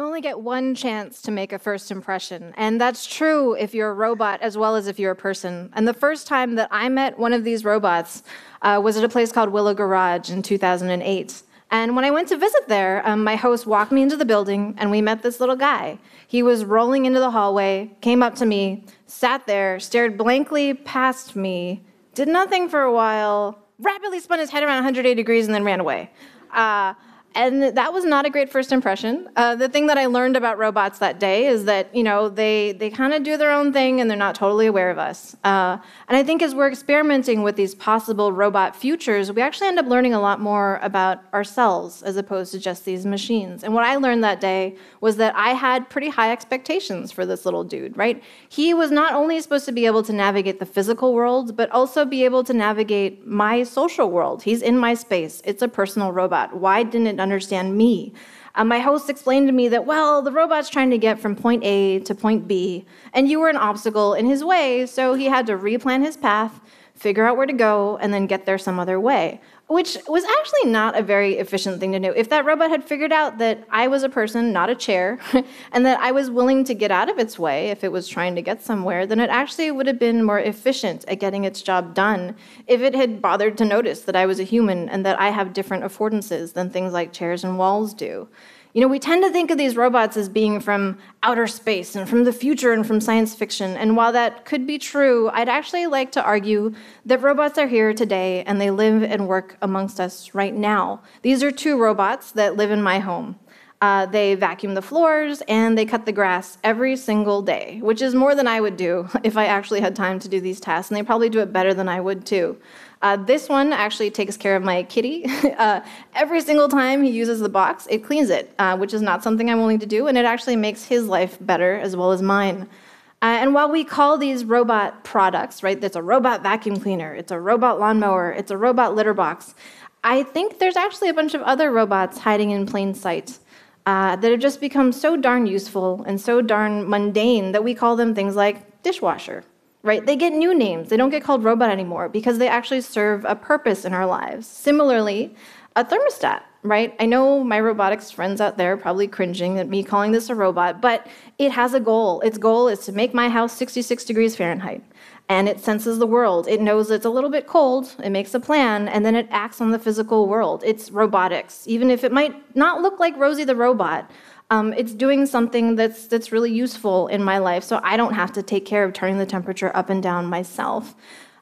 You only get one chance to make a first impression, and that's true if you're a robot as well as if you're a person. And the first time that I met one of these robots uh, was at a place called Willow Garage in 2008. And when I went to visit there, um, my host walked me into the building and we met this little guy. He was rolling into the hallway, came up to me, sat there, stared blankly past me, did nothing for a while, rapidly spun his head around 180 degrees, and then ran away. Uh, and that was not a great first impression. Uh, the thing that I learned about robots that day is that you know they they kind of do their own thing and they're not totally aware of us. Uh, and I think as we're experimenting with these possible robot futures, we actually end up learning a lot more about ourselves as opposed to just these machines. And what I learned that day was that I had pretty high expectations for this little dude. Right? He was not only supposed to be able to navigate the physical world, but also be able to navigate my social world. He's in my space. It's a personal robot. Why didn't it understand me. Uh, my host explained to me that, well, the robot's trying to get from point A to point B, and you were an obstacle in his way, so he had to replan his path, figure out where to go, and then get there some other way which was actually not a very efficient thing to do. If that robot had figured out that I was a person, not a chair, and that I was willing to get out of its way if it was trying to get somewhere, then it actually would have been more efficient at getting its job done if it had bothered to notice that I was a human and that I have different affordances than things like chairs and walls do. You know, we tend to think of these robots as being from outer space and from the future and from science fiction. And while that could be true, I'd actually like to argue that robots are here today and they live and work amongst us right now. These are two robots that live in my home. Uh, they vacuum the floors and they cut the grass every single day, which is more than I would do if I actually had time to do these tasks. And they probably do it better than I would too. Uh, this one actually takes care of my kitty. uh, every single time he uses the box, it cleans it, uh, which is not something I'm willing to do, and it actually makes his life better as well as mine. Uh, and while we call these robot products, right, it's a robot vacuum cleaner, it's a robot lawnmower, it's a robot litter box, I think there's actually a bunch of other robots hiding in plain sight. Uh, that have just become so darn useful and so darn mundane that we call them things like dishwasher right? They get new names. They don't get called robot anymore because they actually serve a purpose in our lives. Similarly, a thermostat, right? I know my robotics friends out there probably cringing at me calling this a robot, but it has a goal. Its goal is to make my house 66 degrees Fahrenheit. And it senses the world. It knows it's a little bit cold, it makes a plan, and then it acts on the physical world. It's robotics. Even if it might not look like Rosie the robot, um, it's doing something that's that's really useful in my life, so I don't have to take care of turning the temperature up and down myself.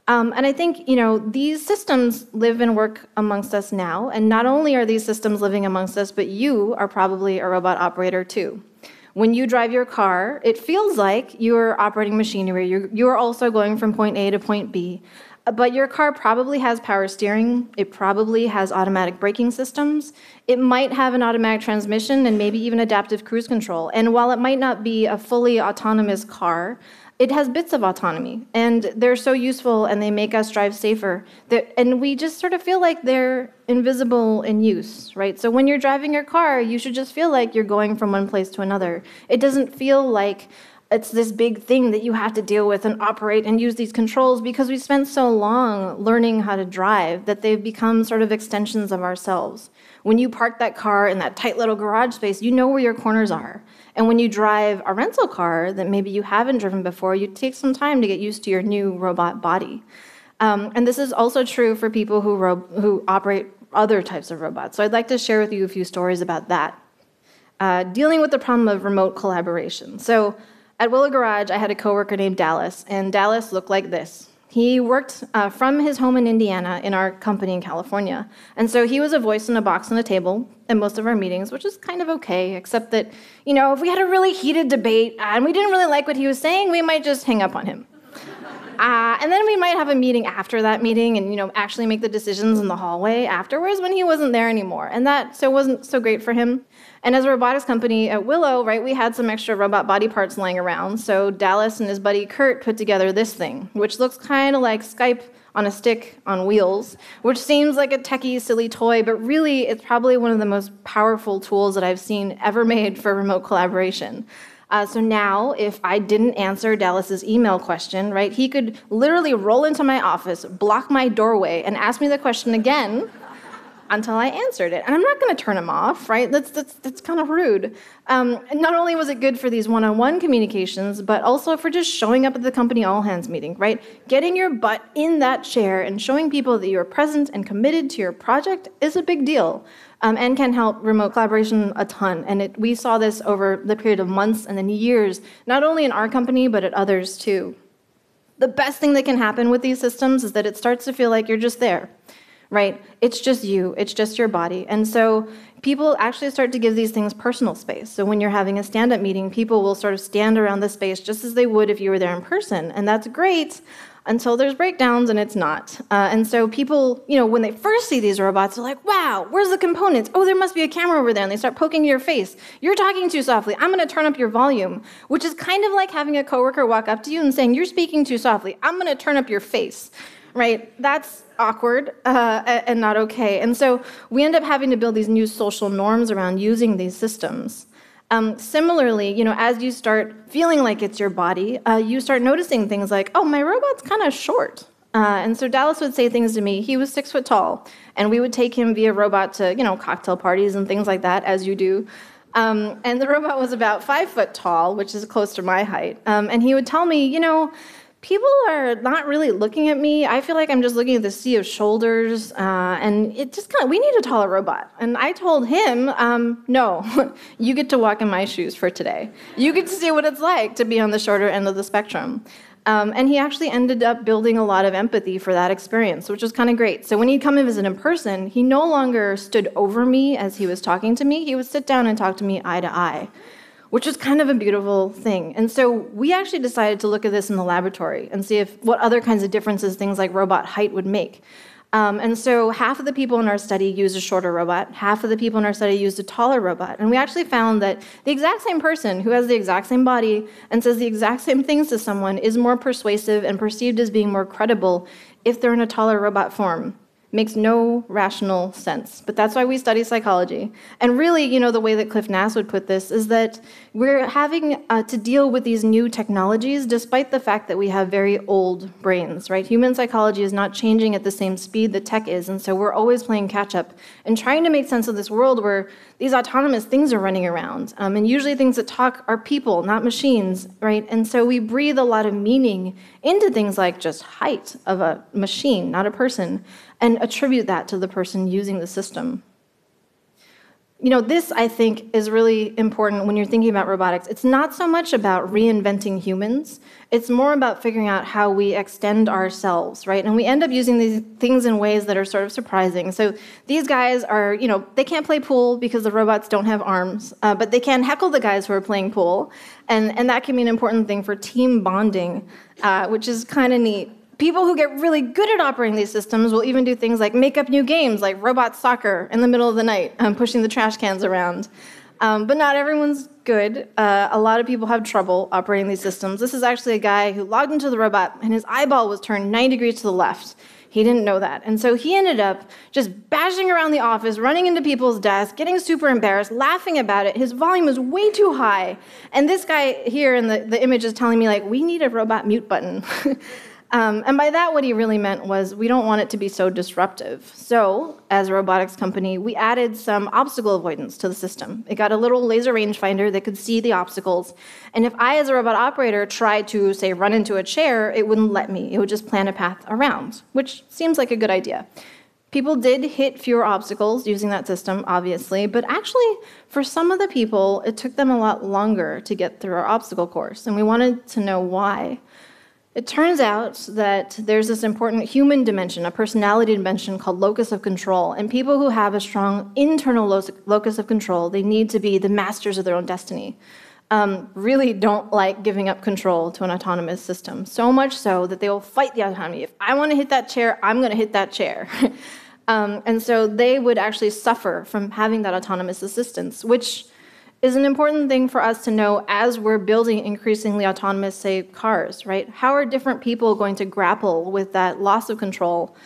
Um, and I think you know these systems live and work amongst us now, and not only are these systems living amongst us, but you are probably a robot operator too. When you drive your car, it feels like you're operating machinery. You're, you're also going from point A to point B. But your car probably has power steering. It probably has automatic braking systems. It might have an automatic transmission and maybe even adaptive cruise control. And while it might not be a fully autonomous car, it has bits of autonomy. And they're so useful and they make us drive safer. That, and we just sort of feel like they're invisible in use, right? So when you're driving your car, you should just feel like you're going from one place to another. It doesn't feel like it's this big thing that you have to deal with and operate and use these controls because we spent so long learning how to drive that they've become sort of extensions of ourselves. When you park that car in that tight little garage space, you know where your corners are. And when you drive a rental car that maybe you haven't driven before, you take some time to get used to your new robot body. Um, and this is also true for people who, who operate other types of robots. So I'd like to share with you a few stories about that. Uh, dealing with the problem of remote collaboration. So at Willow Garage, I had a coworker named Dallas, and Dallas looked like this. He worked uh, from his home in Indiana in our company in California. And so he was a voice in a box on a table at most of our meetings, which is kind of okay, except that, you know, if we had a really heated debate and we didn't really like what he was saying, we might just hang up on him. Uh, and then we might have a meeting after that meeting and you know actually make the decisions in the hallway afterwards when he wasn't there anymore and that so wasn't so great for him and as a robotics company at willow right we had some extra robot body parts laying around so dallas and his buddy kurt put together this thing which looks kind of like skype on a stick on wheels which seems like a techie silly toy but really it's probably one of the most powerful tools that i've seen ever made for remote collaboration uh, so now, if I didn't answer Dallas's email question, right, he could literally roll into my office, block my doorway, and ask me the question again. Until I answered it. And I'm not going to turn him off, right? That's, that's, that's kind of rude. Um, not only was it good for these one on one communications, but also for just showing up at the company all hands meeting, right? Getting your butt in that chair and showing people that you're present and committed to your project is a big deal. Um, and can help remote collaboration a ton. And it, we saw this over the period of months and then years, not only in our company, but at others too. The best thing that can happen with these systems is that it starts to feel like you're just there right? It's just you, it's just your body. And so people actually start to give these things personal space. So when you're having a stand up meeting, people will sort of stand around the space just as they would if you were there in person. And that's great until there's breakdowns and it's not. Uh, and so people, you know, when they first see these robots, they're like, wow, where's the components? Oh, there must be a camera over there. And they start poking your face. You're talking too softly. I'm going to turn up your volume, which is kind of like having a coworker walk up to you and saying, you're speaking too softly. I'm going to turn up your face right? That's awkward uh, and not okay. And so we end up having to build these new social norms around using these systems. Um, similarly, you know, as you start feeling like it's your body, uh, you start noticing things like, oh, my robot's kind of short. Uh, and so Dallas would say things to me. He was six foot tall, and we would take him via robot to, you know, cocktail parties and things like that, as you do. Um, and the robot was about five foot tall, which is close to my height. Um, and he would tell me, you know, people are not really looking at me. I feel like I'm just looking at the sea of shoulders, uh, and it just kind of, we need a taller robot. And I told him, um, no, you get to walk in my shoes for today. You get to see what it's like to be on the shorter end of the spectrum. Um, and he actually ended up building a lot of empathy for that experience, which was kind of great. So when he'd come and visit in person, he no longer stood over me as he was talking to me. He would sit down and talk to me eye to eye which was kind of a beautiful thing. And so we actually decided to look at this in the laboratory and see if what other kinds of differences things like robot height would make. Um, and so half of the people in our study used a shorter robot, half of the people in our study used a taller robot. And we actually found that the exact same person who has the exact same body and says the exact same things to someone is more persuasive and perceived as being more credible if they're in a taller robot form makes no rational sense. But that's why we study psychology. And really, you know, the way that Cliff Nass would put this is that we're having uh, to deal with these new technologies despite the fact that we have very old brains, right? Human psychology is not changing at the same speed that tech is. And so we're always playing catch up and trying to make sense of this world where these autonomous things are running around. Um, and usually things that talk are people, not machines, right? And so we breathe a lot of meaning into things like just height of a machine, not a person and attribute that to the person using the system. You know, this I think is really important when you're thinking about robotics. It's not so much about reinventing humans, it's more about figuring out how we extend ourselves, right? And we end up using these things in ways that are sort of surprising. So these guys are, you know, they can't play pool because the robots don't have arms, uh, but they can heckle the guys who are playing pool. And, and that can be an important thing for team bonding, uh, which is kind of neat. People who get really good at operating these systems will even do things like make up new games like robot soccer in the middle of the night, um, pushing the trash cans around. Um, but not everyone's good. Uh, a lot of people have trouble operating these systems. This is actually a guy who logged into the robot and his eyeball was turned 90 degrees to the left. He didn't know that. And so he ended up just bashing around the office, running into people's desks, getting super embarrassed, laughing about it. His volume was way too high. And this guy here in the, the image is telling me, like, we need a robot mute button. Um, and by that, what he really meant was we don't want it to be so disruptive. So, as a robotics company, we added some obstacle avoidance to the system. It got a little laser rangefinder that could see the obstacles. And if I, as a robot operator, tried to, say, run into a chair, it wouldn't let me. It would just plan a path around, which seems like a good idea. People did hit fewer obstacles using that system, obviously, but actually, for some of the people, it took them a lot longer to get through our obstacle course, and we wanted to know why. It turns out that there's this important human dimension, a personality dimension called locus of control. And people who have a strong internal locus of control, they need to be the masters of their own destiny. Um, really don't like giving up control to an autonomous system. So much so that they will fight the autonomy. If I want to hit that chair, I'm going to hit that chair. um, and so they would actually suffer from having that autonomous assistance, which is an important thing for us to know as we're building increasingly autonomous, say, cars, right? How are different people going to grapple with that loss of control?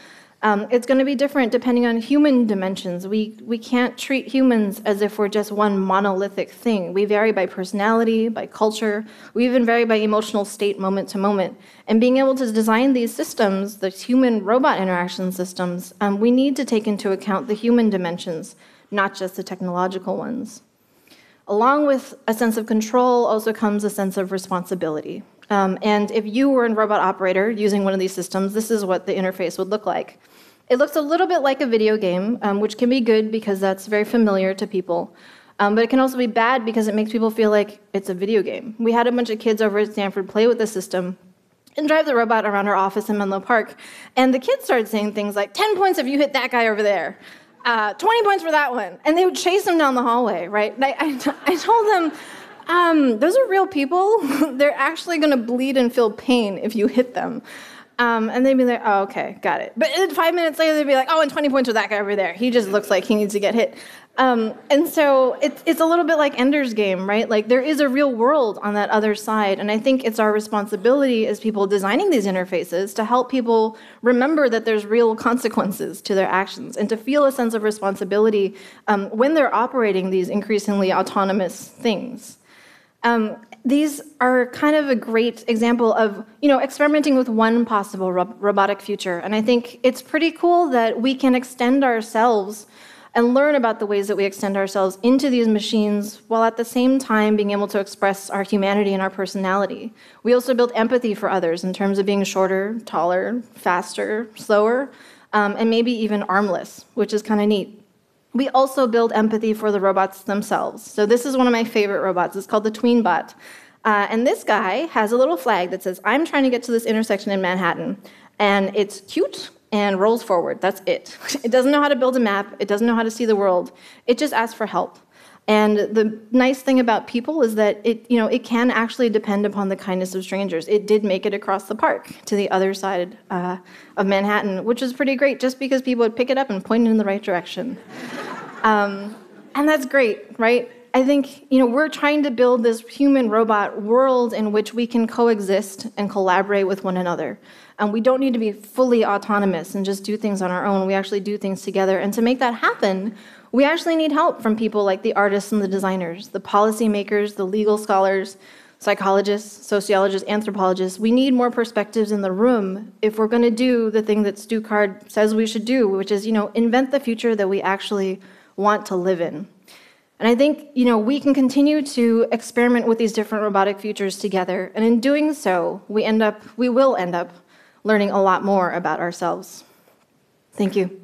Um, it's going to be different depending on human dimensions. We, we can't treat humans as if we're just one monolithic thing. We vary by personality, by culture, we even vary by emotional state moment to moment. And being able to design these systems, the human robot interaction systems, um, we need to take into account the human dimensions, not just the technological ones. Along with a sense of control also comes a sense of responsibility. Um, and if you were a robot operator using one of these systems, this is what the interface would look like. It looks a little bit like a video game, um, which can be good because that's very familiar to people. Um, but it can also be bad because it makes people feel like it's a video game. We had a bunch of kids over at Stanford play with the system and drive the robot around our office in Menlo Park. And the kids started saying things like, 10 points if you hit that guy over there, uh, 20 points for that one. And they would chase them down the hallway, right? I, I, I told them, um, those are real people. They're actually going to bleed and feel pain if you hit them. Um, and they'd be like, oh, okay, got it. But five minutes later, they'd be like, oh, and 20 points for that guy over there. He just looks like he needs to get hit. Um, and so it's, it's a little bit like Ender's Game, right? Like there is a real world on that other side. And I think it's our responsibility as people designing these interfaces to help people remember that there's real consequences to their actions and to feel a sense of responsibility um, when they're operating these increasingly autonomous things. Um, these are kind of a great example of you know experimenting with one possible ro- robotic future. And i think it's pretty cool that we can extend ourselves and learn about the ways that we extend ourselves into these machines while at the same time being able to express our humanity and our personality. We also build empathy for others in terms of being shorter taller faster slower um, and maybe even armless which is kind of neat we also build empathy for the robots themselves. So this is one of my favorite robots. It's called the Tweenbot. Uh, and this guy has a little flag that says, I'm trying to get to this intersection in Manhattan. And it's cute and rolls forward. That's it. It doesn't know how to build a map. It doesn't know how to see the world. It just asks for help. And the nice thing about people is that it, you know, it can actually depend upon the kindness of strangers. It did make it across the park to the other side uh, of Manhattan, which was pretty great, just because people would pick it up and point it in the right direction. Um, and that's great, right? I think you know we're trying to build this human robot world in which we can coexist and collaborate with one another. And we don't need to be fully autonomous and just do things on our own. We actually do things together. And to make that happen, we actually need help from people like the artists and the designers, the policymakers, the legal scholars, psychologists, sociologists, anthropologists. We need more perspectives in the room if we're going to do the thing that Stu Card says we should do, which is, you know, invent the future that we actually want to live in. And I think, you know, we can continue to experiment with these different robotic futures together. And in doing so, we end up we will end up learning a lot more about ourselves. Thank you.